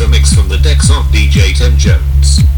is a mix from the decks of DJ Tim Jones.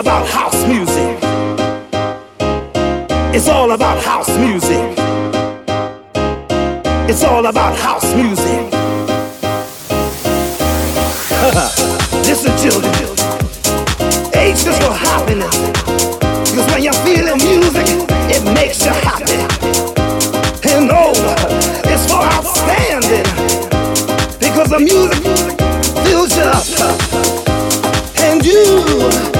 about house music. It's all about house music. It's all about house music. Listen, children. H is for happiness. Because when you're feeling music, it makes you happy. And O is for outstanding. Because the music fills you up. And you.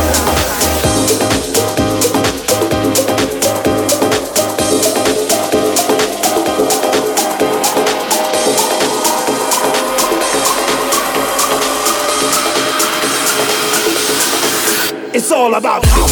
all about.